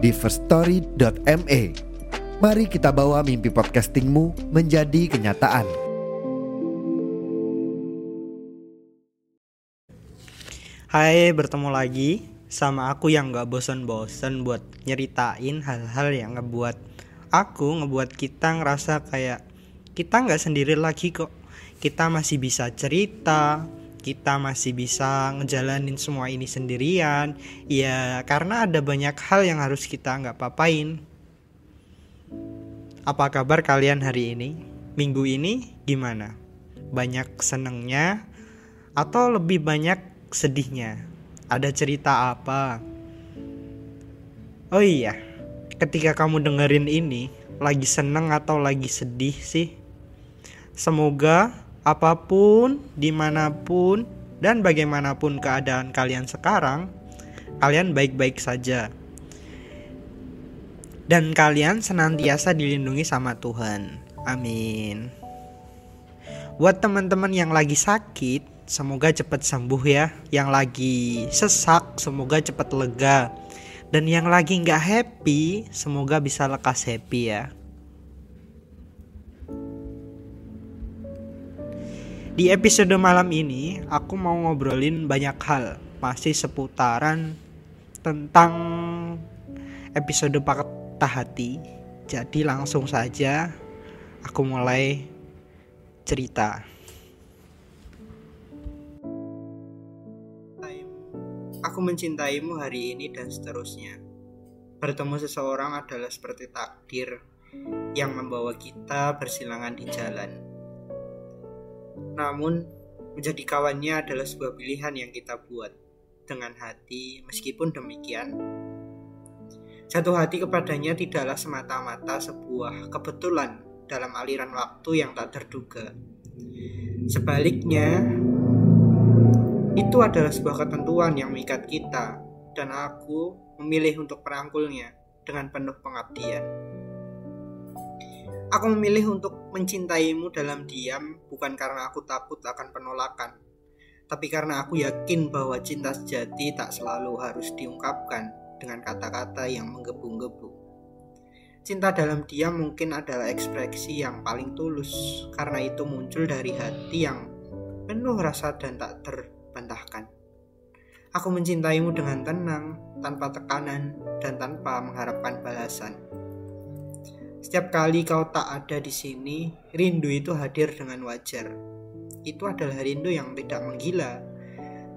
di firststory.me. Mari kita bawa mimpi podcastingmu menjadi kenyataan. Hai, bertemu lagi sama aku yang gak bosan-bosan buat nyeritain hal-hal yang ngebuat aku, ngebuat kita ngerasa kayak kita nggak sendiri lagi kok. Kita masih bisa cerita, kita masih bisa ngejalanin semua ini sendirian. Ya, karena ada banyak hal yang harus kita nggak papain. Apa kabar kalian hari ini? Minggu ini gimana? Banyak senengnya atau lebih banyak sedihnya? Ada cerita apa? Oh iya, ketika kamu dengerin ini, lagi seneng atau lagi sedih sih? Semoga apa pun, di mana pun, dan bagaimanapun keadaan kalian sekarang, kalian baik-baik saja. Dan kalian senantiasa dilindungi sama Tuhan. Amin. Buat teman-teman yang lagi sakit, semoga cepat sembuh ya. Yang lagi sesak, semoga cepat lega. Dan yang lagi nggak happy, semoga bisa lekas happy ya. Di episode malam ini, aku mau ngobrolin banyak hal, masih seputaran tentang episode patah hati. Jadi langsung saja aku mulai cerita. Aku mencintaimu hari ini dan seterusnya. Bertemu seseorang adalah seperti takdir yang membawa kita bersilangan di jalan namun, menjadi kawannya adalah sebuah pilihan yang kita buat dengan hati, meskipun demikian. Jatuh hati kepadanya tidaklah semata-mata sebuah kebetulan dalam aliran waktu yang tak terduga. Sebaliknya, itu adalah sebuah ketentuan yang mengikat kita, dan aku memilih untuk merangkulnya dengan penuh pengabdian. Aku memilih untuk mencintaimu dalam diam bukan karena aku takut akan penolakan, tapi karena aku yakin bahwa cinta sejati tak selalu harus diungkapkan dengan kata-kata yang menggebu-gebu. Cinta dalam diam mungkin adalah ekspresi yang paling tulus karena itu muncul dari hati yang penuh rasa dan tak terbantahkan. Aku mencintaimu dengan tenang, tanpa tekanan, dan tanpa mengharapkan balasan. Setiap kali kau tak ada di sini, rindu itu hadir dengan wajar. Itu adalah rindu yang tidak menggila,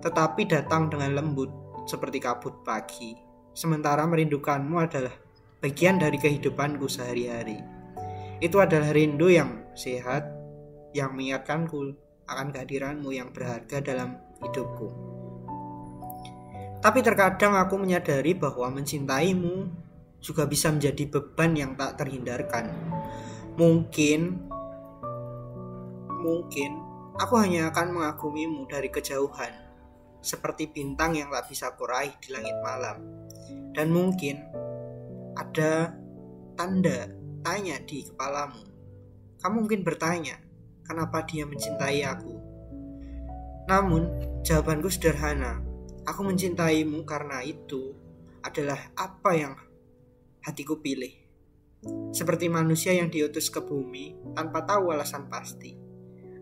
tetapi datang dengan lembut seperti kabut pagi. Sementara merindukanmu adalah bagian dari kehidupanku sehari-hari. Itu adalah rindu yang sehat, yang mengingatkanku akan kehadiranmu yang berharga dalam hidupku. Tapi terkadang aku menyadari bahwa mencintaimu juga bisa menjadi beban yang tak terhindarkan. Mungkin mungkin aku hanya akan mengagumimu dari kejauhan, seperti bintang yang tak bisa kuraih di langit malam. Dan mungkin ada tanda tanya di kepalamu. Kamu mungkin bertanya, kenapa dia mencintai aku? Namun, jawabanku sederhana. Aku mencintaimu karena itu adalah apa yang hatiku pilih. Seperti manusia yang diutus ke bumi tanpa tahu alasan pasti.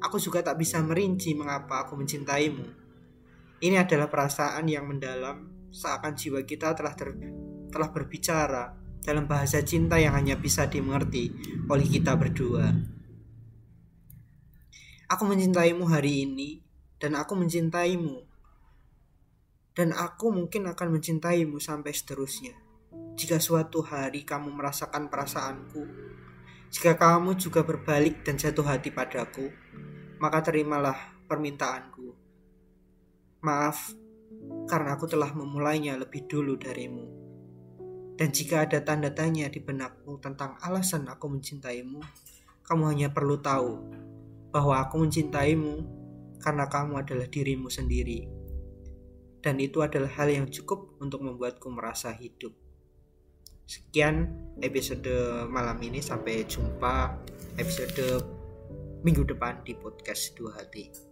Aku juga tak bisa merinci mengapa aku mencintaimu. Ini adalah perasaan yang mendalam seakan jiwa kita telah ter, telah berbicara dalam bahasa cinta yang hanya bisa dimengerti oleh kita berdua. Aku mencintaimu hari ini dan aku mencintaimu. Dan aku mungkin akan mencintaimu sampai seterusnya jika suatu hari kamu merasakan perasaanku, jika kamu juga berbalik dan jatuh hati padaku, maka terimalah permintaanku. Maaf, karena aku telah memulainya lebih dulu darimu. Dan jika ada tanda tanya di benakmu tentang alasan aku mencintaimu, kamu hanya perlu tahu bahwa aku mencintaimu karena kamu adalah dirimu sendiri. Dan itu adalah hal yang cukup untuk membuatku merasa hidup. Sekian episode malam ini sampai jumpa episode minggu depan di podcast dua hati.